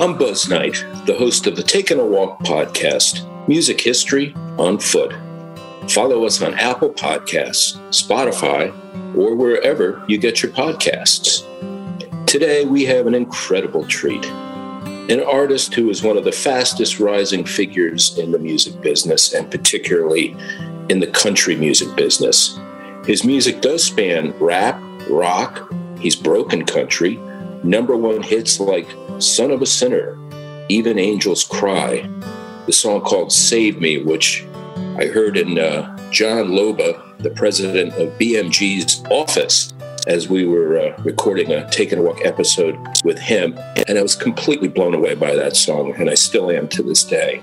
I'm Buzz Knight, the host of the Taking a Walk podcast, Music History on Foot. Follow us on Apple Podcasts, Spotify, or wherever you get your podcasts. Today, we have an incredible treat an artist who is one of the fastest rising figures in the music business, and particularly in the country music business. His music does span rap, rock, he's broken country, number one hits like Son of a Sinner, Even Angels Cry, the song called Save Me, which I heard in uh, Jon Loba, the president of BMG's office, as we were uh, recording a Taking a Walk episode with him. And I was completely blown away by that song, and I still am to this day.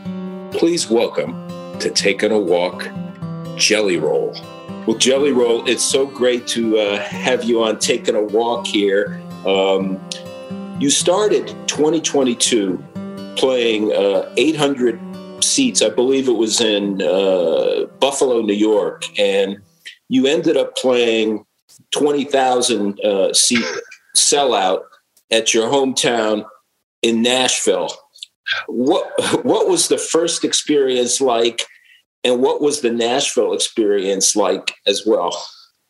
Please welcome to Taking a Walk, Jelly Roll. Well, Jelly Roll, it's so great to uh, have you on Taking a Walk here. Um, you started 2022 playing uh, 800 seats. I believe it was in uh, Buffalo, New York, and you ended up playing 20,000 uh, seat sellout at your hometown in Nashville. What what was the first experience like, and what was the Nashville experience like as well?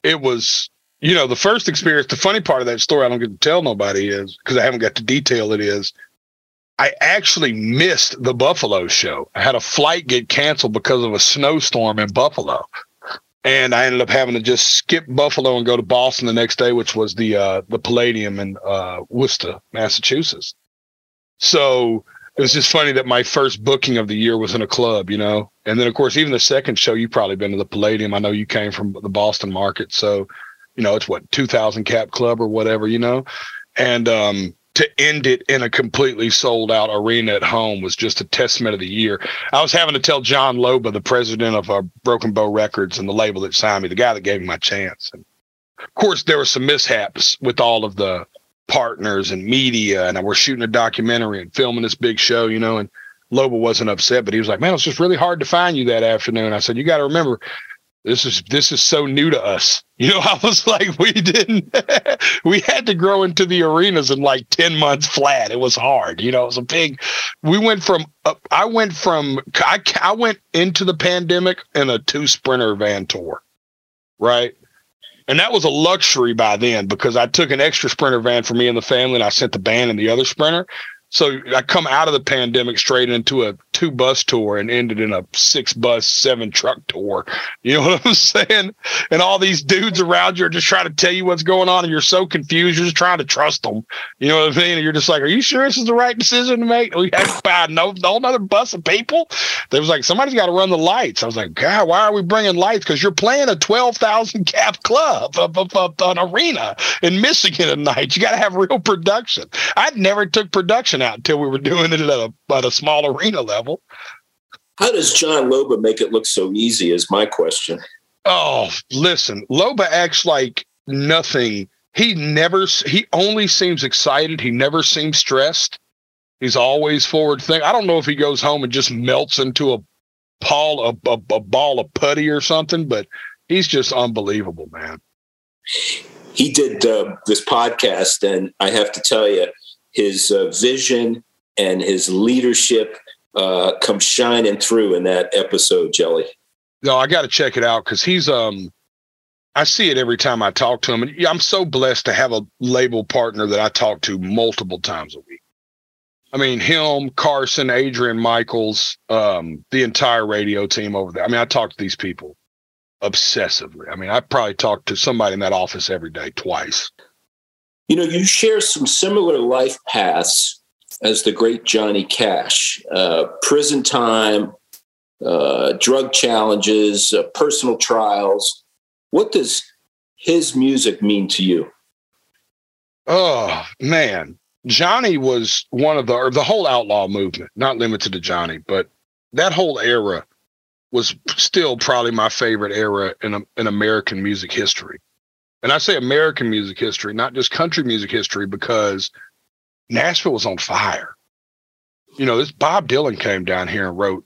It was you know, the first experience, the funny part of that story I don't get to tell nobody is because I haven't got to detail it is I actually missed the Buffalo show. I had a flight get canceled because of a snowstorm in Buffalo. And I ended up having to just skip Buffalo and go to Boston the next day, which was the uh, the Palladium in uh, Worcester, Massachusetts. So it was just funny that my first booking of the year was in a club, you know. And then of course, even the second show, you probably been to the Palladium. I know you came from the Boston market, so you know, it's what, 2000 cap club or whatever, you know? And um, to end it in a completely sold out arena at home was just a testament of the year. I was having to tell Jon Loba, the president of uh, Broken Bow Records and the label that signed me, the guy that gave me my chance. And of course, there were some mishaps with all of the partners and media, and we're shooting a documentary and filming this big show, you know, and Loba wasn't upset, but he was like, man, it's just really hard to find you that afternoon. I said, you got to remember, this is this is so new to us. You know, I was like, we didn't, we had to grow into the arenas in like 10 months flat. It was hard. You know, it was a big, we went from, uh, I went from, I, I went into the pandemic in a two sprinter van tour, right? And that was a luxury by then because I took an extra sprinter van for me and the family and I sent the band in the other sprinter. So I come out of the pandemic straight into a two bus tour and ended in a six bus, seven truck tour. You know what I'm saying? And all these dudes around you are just trying to tell you what's going on, and you're so confused. You're just trying to trust them. You know what I mean? And you're just like, "Are you sure this is the right decision to make?" We had to buy no, no another bus of people. They was like, "Somebody's got to run the lights." I was like, "God, why are we bringing lights? Because you're playing a twelve thousand cap club, of, of, of, an arena in Michigan at night. You got to have real production." I'd never took production out until we were doing it at a, at a small arena level. How does Jon Loba make it look so easy? Is my question. Oh, listen, Loba acts like nothing. He never, he only seems excited. He never seems stressed. He's always forward think. I don't know if he goes home and just melts into a ball, a, a, a ball of putty or something, but he's just unbelievable, man. He did uh, this podcast, and I have to tell you, his uh, vision and his leadership uh, come shining through in that episode, Jelly. No, I got to check it out because he's um, I see it every time I talk to him, and I'm so blessed to have a label partner that I talk to multiple times a week. I mean, him, Carson, Adrian Michaels, um, the entire radio team over there. I mean, I talk to these people obsessively. I mean, I probably talk to somebody in that office every day, twice. You know, you share some similar life paths as the great Johnny Cash. Uh, prison time, uh, drug challenges, uh, personal trials. What does his music mean to you? Oh man, Johnny was one of the or the whole outlaw movement, not limited to Johnny, but that whole era was still probably my favorite era in in American music history. And I say American music history, not just country music history, because Nashville was on fire. You know, this Bob Dylan came down here and wrote,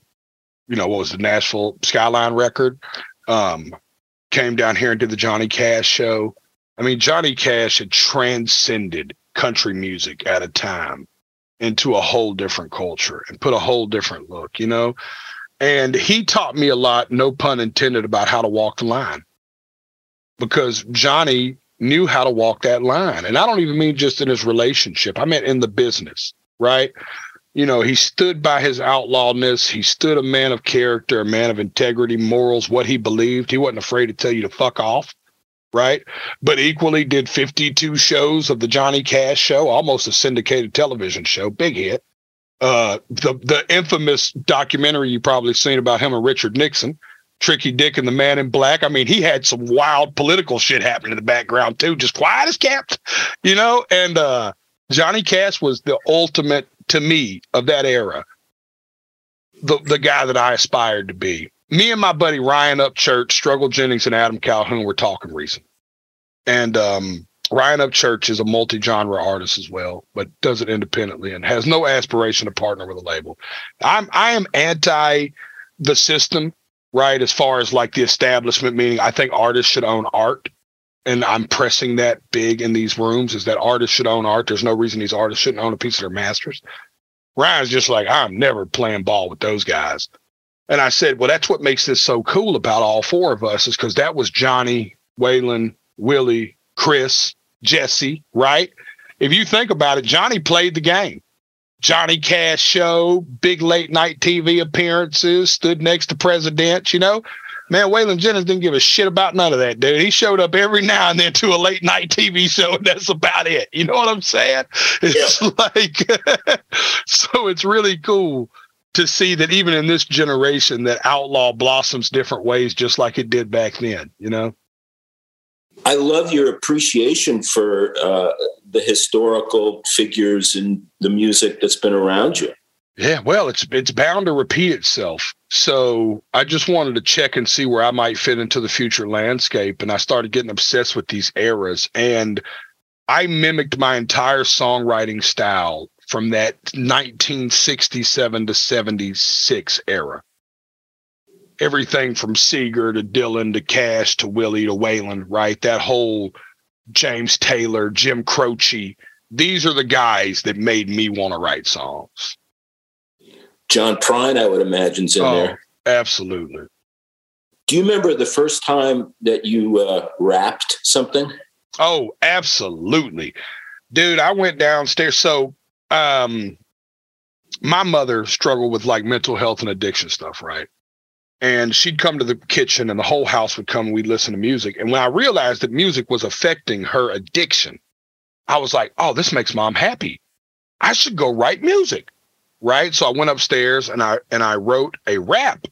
you know, what was the Nashville Skyline record? Um, came down here and did the Johnny Cash show. I mean, Johnny Cash had transcended country music at a time into a whole different culture and put a whole different look, you know? And he taught me a lot, no pun intended, about how to walk the line. Because Johnny knew how to walk that line. And I don't even mean just in his relationship, I meant in the business, right? You know, he stood by his outlawness. He stood a man of character, a man of integrity, morals, what he believed. He wasn't afraid to tell you to fuck off, right? But equally did 52 shows of the Johnny Cash show, almost a syndicated television show, big hit. Uh, the the infamous documentary you probably seen about him and Richard Nixon, Tricky Dick and the Man in Black. I mean, he had some wild political shit happening in the background too, just quiet as kept, you know. And uh, Johnny Cash was the ultimate to me of that era, the the guy that I aspired to be. Me and my buddy Ryan Upchurch, Struggle Jennings, and Adam Calhoun were talking recently, and um, Ryan Upchurch is a multi-genre artist as well, but does it independently and has no aspiration to partner with a label. I'm I am anti the system right? As far as like the establishment, meaning I think artists should own art. And I'm pressing that big in these rooms is that artists should own art. There's no reason these artists shouldn't own a piece of their masters. Ryan's just like, I'm never playing ball with those guys. And I said, well, that's what makes this so cool about all four of us is because that was Johnny, Waylon, Willie, Kris, Jessi, right? If you think about it, Johnny played the game. Johnny Cash show, big late night TV appearances, stood next to presidents, you know. Man, Waylon Jennings didn't give a shit about none of that, dude. He showed up every now and then to a late night TV show, and that's about it. You know what I'm saying? It's yeah. like, so it's really cool to see that even in this generation, that outlaw blossoms different ways, just like it did back then, you know? I love your appreciation for uh, the historical figures and the music that's been around you. Yeah, well, it's it's bound to repeat itself. So I just wanted to check and see where I might fit into the future landscape, and I started getting obsessed with these eras. And I mimicked my entire songwriting style from that 1967 to 76 era. Everything from Seeger to Dylan to Cash to Willie to Waylon, right? That whole James Taylor, Jim Croce. These are the guys that made me want to write songs. John Prine, I would imagine, is in oh, there. Absolutely. Do you remember the first time that you uh, rapped something? Oh, absolutely. Dude, I went downstairs. So um, my mother struggled with like mental health and addiction stuff, right? And she'd come to the kitchen and the whole house would come and we'd listen to music. And when I realized that music was affecting her addiction, I was like, oh, this makes mom happy. I should go write music. Right. So I went upstairs and I and I wrote a rap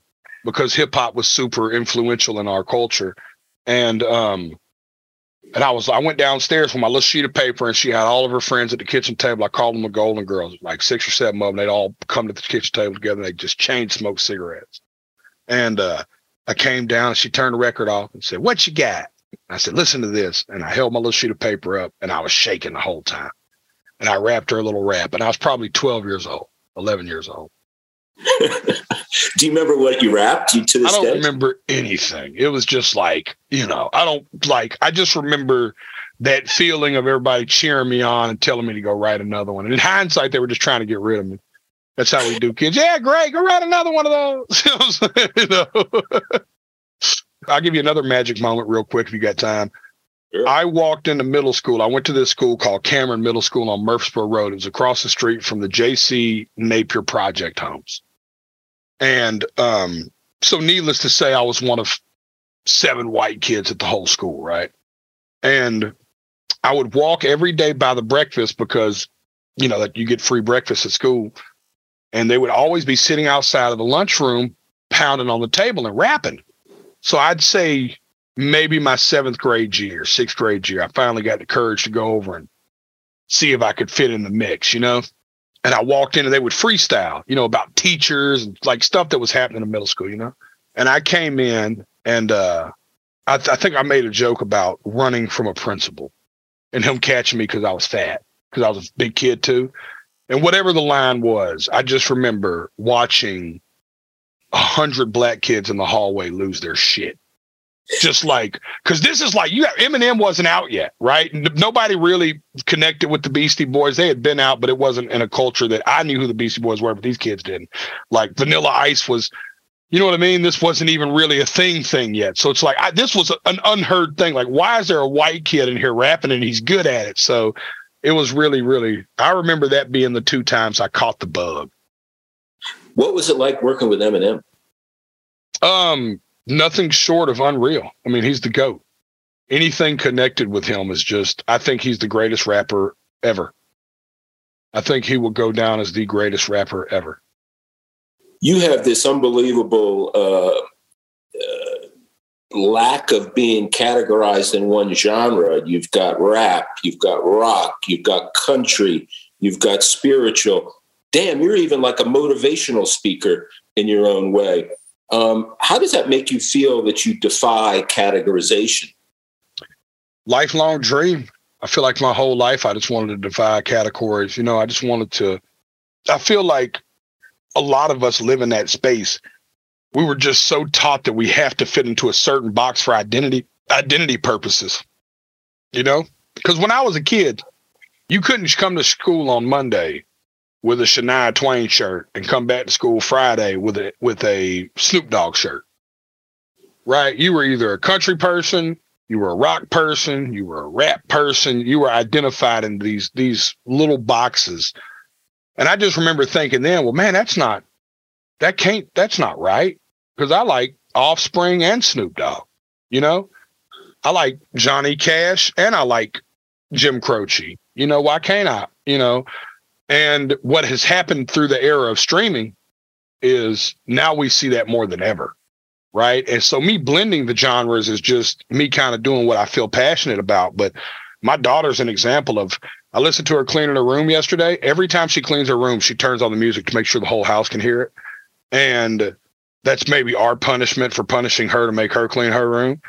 because hip hop was super influential in our culture. And um and I was I went downstairs with my little sheet of paper and she had all of her friends at the kitchen table. I called them the Golden Girls, like six or seven of them. They'd all come to the kitchen table together and they just chain smoke cigarettes. And uh I came down and she turned the record off and said, What you got? I said, Listen to this. And I held my little sheet of paper up and I was shaking the whole time. And I rapped her a little rap. And I was probably 12 years old, 11 years old. Do you remember what you rapped to this I don't day? remember anything. It was just like, you know, I don't like, I just remember that feeling of everybody cheering me on and telling me to go write another one. And in hindsight, they were just trying to get rid of me. That's how we do kids. Yeah, great. Go write another one of those. you know? I'll give you another magic moment real quick if you got time. I walked into middle school. I went to this school called Cameron Middle School on Murfreesboro Road. It was across the street from the J.C. Napier Project homes. And um, so, needless to say, I was one of seven white kids at the whole school, right? And I would walk every day by the breakfast because, you know, that you get free breakfast at school. And they would always be sitting outside of the lunchroom, pounding on the table and rapping. So I'd say maybe my seventh grade year, sixth grade year, I finally got the courage to go over and see if I could fit in the mix, you know? And I walked in and they would freestyle, you know, about teachers and like stuff that was happening in middle school, you know? And I came in and uh, I, th- I think I made a joke about running from a principal and him catching me because I was fat, because I was a big kid too. And whatever the line was, I just remember watching a hundred black kids in the hallway lose their shit just like because this is like you have Eminem wasn't out yet, right? N- Nobody really connected with the Beastie Boys. They had been out, but it wasn't in a culture that I knew who the Beastie Boys were, but these kids didn't. Like Vanilla Ice was, you know what I mean? This wasn't even really a thing thing yet. So it's like I, this was an unheard thing. Like, why is there a white kid in here rapping and he's good at it? So it was really, really. I remember that being the two times I caught the bug. What was it like working with Eminem? Um, nothing short of unreal. I mean, he's the GOAT. Anything connected with him is just, I think he's the greatest rapper ever. I think he will go down as the greatest rapper ever. You have this unbelievable uh, lack of being categorized in one genre. You've got rap, you've got rock, you've got country, you've got spiritual. Damn, you're even like a motivational speaker in your own way. Um, how does that make you feel that you defy categorization? Lifelong dream. I feel like my whole life I just wanted to defy categories. You know, I just wanted to. I feel like a lot of us live in that space. We were just so taught that we have to fit into a certain box for identity identity purposes. You know, because when I was a kid, you couldn't come to school on Monday with a Shania Twain shirt and come back to school Friday with a with a Snoop Dogg shirt. Right? You were either a country person, you were a rock person, you were a rap person, you were identified in these these little boxes. And I just remember thinking then, well, man, that's not that can't that's not right. Because I like Offspring and Snoop Dogg, you know? I like Johnny Cash and I like Jim Croce. You know, why can't I? You know, and what has happened through the era of streaming is now we see that more than ever. Right. And so me blending the genres is just me kind of doing what I feel passionate about. But my daughter's an example of I listened to her cleaning her room yesterday. Every time she cleans her room, she turns on the music to make sure the whole house can hear it. And that's maybe our punishment for punishing her to make her clean her room.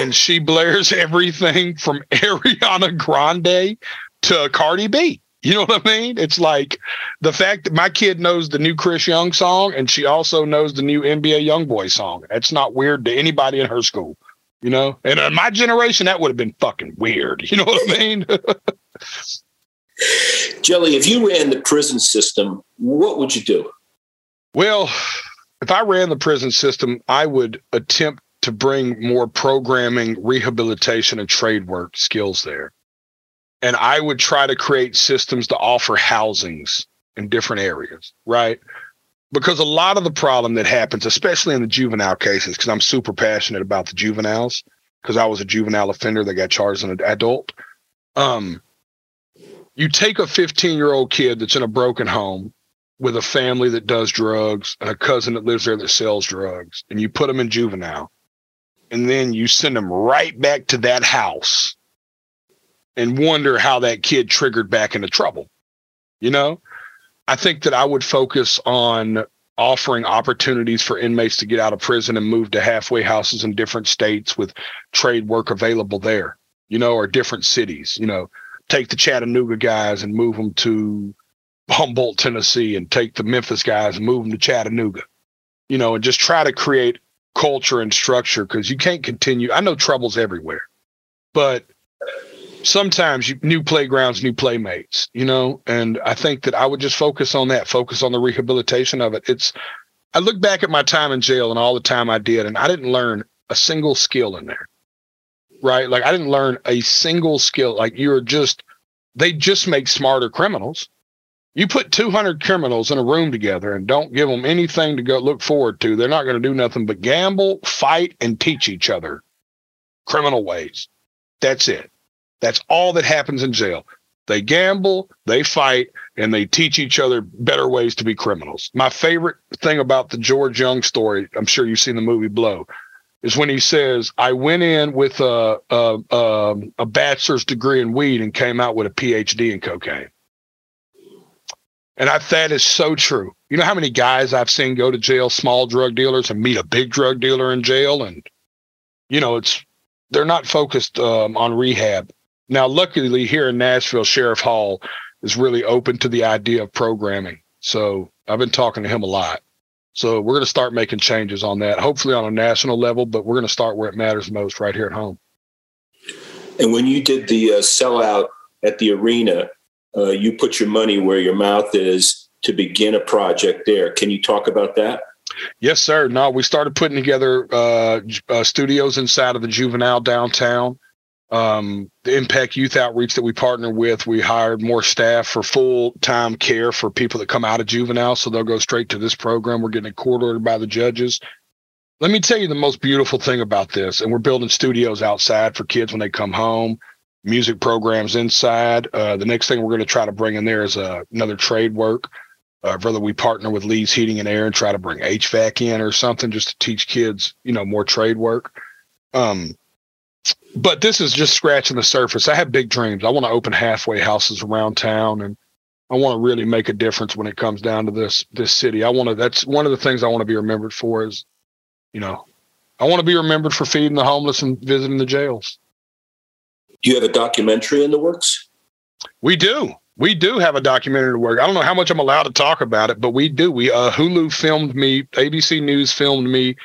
And she blares everything from Ariana Grande to Cardi B. You know what I mean? It's like the fact that my kid knows the new Chris Young song and she also knows the new NBA Youngboy song. That's not weird to anybody in her school, you know? And in my generation, that would have been fucking weird. You know what I mean? Jelly, if you ran the prison system, what would you do? Well, if I ran the prison system, I would attempt to bring more programming, rehabilitation, and trade work skills there and I would try to create systems to offer housings in different areas, right? Because a lot of the problem that happens, especially in the juvenile cases, because I'm super passionate about the juveniles, because I was a juvenile offender that got charged as an adult. Um, you take a 15 year old kid that's in a broken home with a family that does drugs and a cousin that lives there that sells drugs, and you put them in juvenile, and then you send them right back to that house and wonder how that kid triggered back into trouble. You know, I think that I would focus on offering opportunities for inmates to get out of prison and move to halfway houses in different states with trade work available there, you know, or different cities, you know, take the Chattanooga guys and move them to Humboldt, Tennessee, and take the Memphis guys and move them to Chattanooga, you know, and just try to create culture and structure because you can't continue. I know trouble's everywhere, but sometimes you, new playgrounds, new playmates, you know, and I think that I would just focus on that, focus on the rehabilitation of it. It's, I look back at my time in jail and all the time I did, and I didn't learn a single skill in there, right? Like I didn't learn a single skill. Like you're just, they just make smarter criminals. You put 200 criminals in a room together and don't give them anything to go look forward to. They're not going to do nothing but gamble, fight, and teach each other criminal ways. That's it. That's all that happens in jail. They gamble, they fight, and they teach each other better ways to be criminals. My favorite thing about the George Jung story, I'm sure you've seen the movie Blow, is when he says, I went in with a, a, a, a bachelor's degree in weed and came out with a PhD in cocaine. And I, that is so true. You know how many guys I've seen go to jail, small drug dealers, and meet a big drug dealer in jail? And, you know, it's, they're not focused um, on rehab. Now, luckily, here in Nashville, Sheriff Hall is really open to the idea of programming. So I've been talking to him a lot. So we're going to start making changes on that, hopefully on a national level, but we're going to start where it matters most, right here at home. And when you did the uh, sellout at the arena, uh, you put your money where your mouth is to begin a project there. Can you talk about that? Yes, sir. No, we started putting together uh, uh, studios inside of the juvenile downtown um, the Impact Youth Outreach that we partner with, we hired more staff for full time care for people that come out of juvenile. So they'll go straight to this program. We're getting it court ordered by the judges. Let me tell you the most beautiful thing about this. And we're building studios outside for kids when they come home, music programs inside. Uh, the next thing we're going to try to bring in there is uh, another trade work. Uh, whether we partner with Lee's Heating and Air and try to bring HVAC in or something just to teach kids, you know, more trade work. Um, but this is just scratching the surface. I have big dreams. I want to open halfway houses around town and I want to really make a difference when it comes down to this this city. I want to that's one of the things I want to be remembered for is, you know, I want to be remembered for feeding the homeless and visiting the jails. Do you have a documentary in the works? We do. We do have a documentary to work. I don't know how much I'm allowed to talk about it, but we do. We uh, Hulu filmed me, ABC News filmed me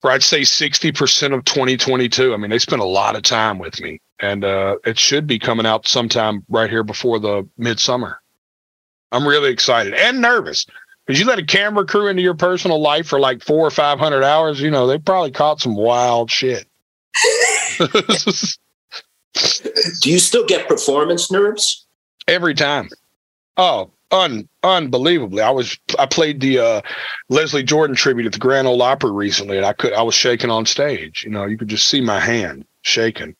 for I'd say 60% of 2022. I mean, they spent a lot of time with me and uh, it should be coming out sometime right here before the midsummer. I'm really excited and nervous because you let a camera crew into your personal life for like four or 500 hours, you know, they probably caught some wild shit. Do you still get performance nerves? Every time. Oh, un unbelievably. I was I played the uh, Leslie Jordan tribute at the Grand Ole Opry recently, and I could I was shaking on stage. You know, you could just see my hand shaking.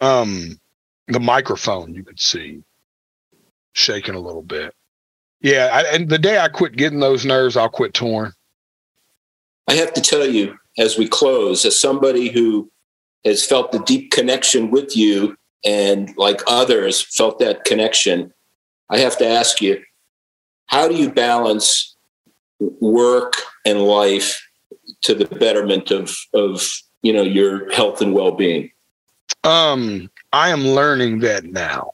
Um, the microphone you could see shaking a little bit. Yeah, I, and the day I quit getting those nerves, I'll quit touring. I have to tell you, as we close, as somebody who has felt the deep connection with you and like others felt that connection, I have to ask you, how do you balance work and life to the betterment of of you know your health and well-being? Um i am learning that now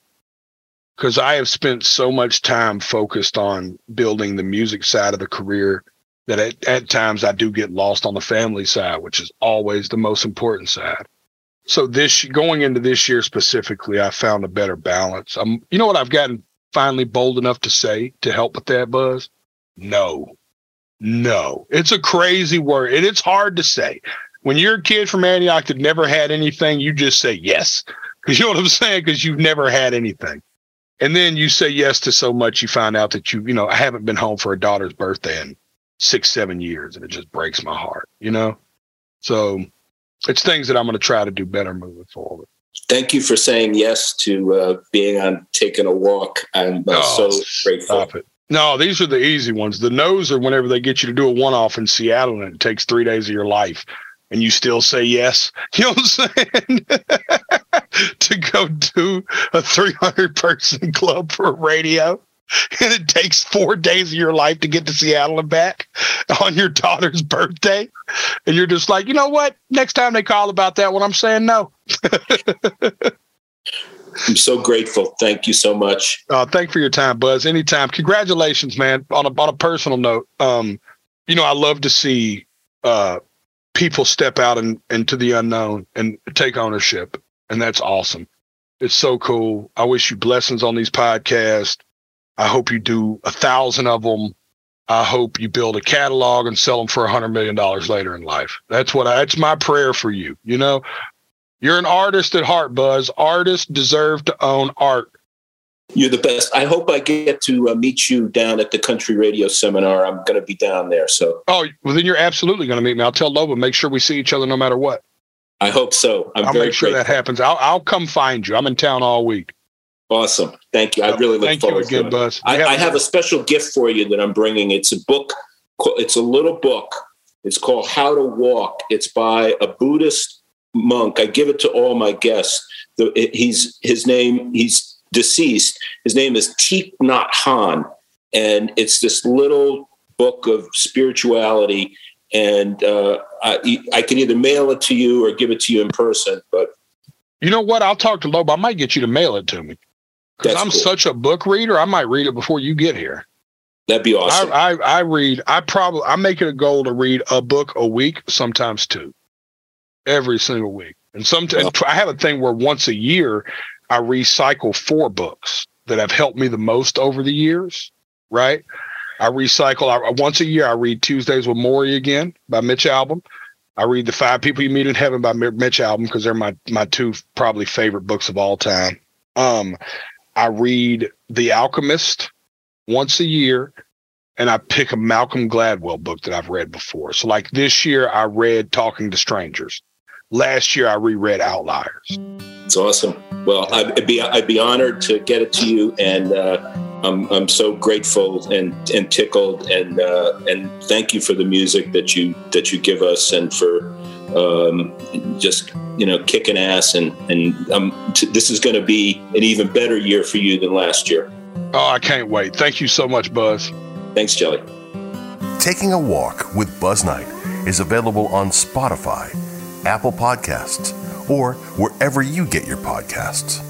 because i have spent so much time focused on building the music side of the career that at, at times i do get lost on the family side which is always the most important side so this going into this year specifically i found a better balance i'm you know what i've gotten finally bold enough to say to help with that buzz? No. No. It's a crazy word. And it's hard to say. When you're a kid from Antioch that never had anything, you just say yes. Because you know what I'm saying? Because you've never had anything. And then you say yes to so much, you find out that you, you know, I haven't been home for a daughter's birthday in six, seven years, and it just breaks my heart, you know? So it's things that I'm going to try to do better moving forward. Thank you for saying yes to uh, being on taking a walk. I'm uh, Oh, so grateful. Stop it. No, these are the easy ones. The no's are whenever they get you to do a one off in Seattle and it takes three days of your life and you still say yes. You know what I'm saying? to go do a 300 person club for radio and it takes four days of your life to get to Seattle and back on your daughter's birthday. And you're just like, you know what? Next time they call about that one, I'm saying no. I'm so grateful. Thank you so much. Uh, thank you for your time, Buzz. Anytime. Congratulations, man. On a on a personal note, um, you know, I love to see uh, people step out and into the unknown and take ownership, and that's awesome. It's so cool. I wish you blessings on these podcasts. I hope you do a thousand of them. I hope you build a catalog and sell them for a hundred million dollars later in life. That's what I, that's my prayer for you. You know, you're an artist at heart, Buzz. Artists deserve to own art. You're the best. I hope I get to uh, meet you down at the country radio seminar. I'm going to be down there. So Oh, well, then you're absolutely going to meet me. I'll tell Loba, make sure we see each other no matter what. I hope so. I'm I'll very make sure that happens. I'll, I'll come find you. I'm in town all week. Awesome. Thank you. I really look Thank forward again, to it. Buzz. I, have a special gift for you that I'm bringing. It's a book. It's a little book. It's called How to Walk. It's by a Buddhist monk. I give it to all my guests. The, it- he's his name. He's deceased. His name is Thich Nhat Hanh, and it's this little book of spirituality. And uh, I, I can either mail it to you or give it to you in person. But You know what? I'll talk to Loba. I might get you to mail it to me. Because I'm cool. such a book reader, I might read it before you get here. that'd be awesome. I, I, I read, I probably, I make it a goal to read a book a week, sometimes two, every single week. And sometimes I have a thing where once a year I recycle four books that have helped me the most over the years, right? I recycle, I, once a year I read Tuesdays with Morrie again by Mitch Albom. I read The Five People You Meet in Heaven by Mitch Albom because they're my, my two probably favorite books of all time. Um, I read The Alchemist once a year and I pick a Malcolm Gladwell book that I've read before. So, like this year, I read Talking to Strangers. Last year, I reread Outliers. It's awesome. Well, I'd be I'd be honored to get it to you, and uh, I'm I'm so grateful and and tickled, and uh, and thank you for the music that you that you give us, and for um, just you know kicking ass, and and um, t- this is going to be an even better year for you than last year. Oh, I can't wait. Thank you so much, Buzz. Thanks, Jelly. Taking a Walk with Buzz Knight is available on Spotify, Apple Podcasts, or wherever you get your podcasts.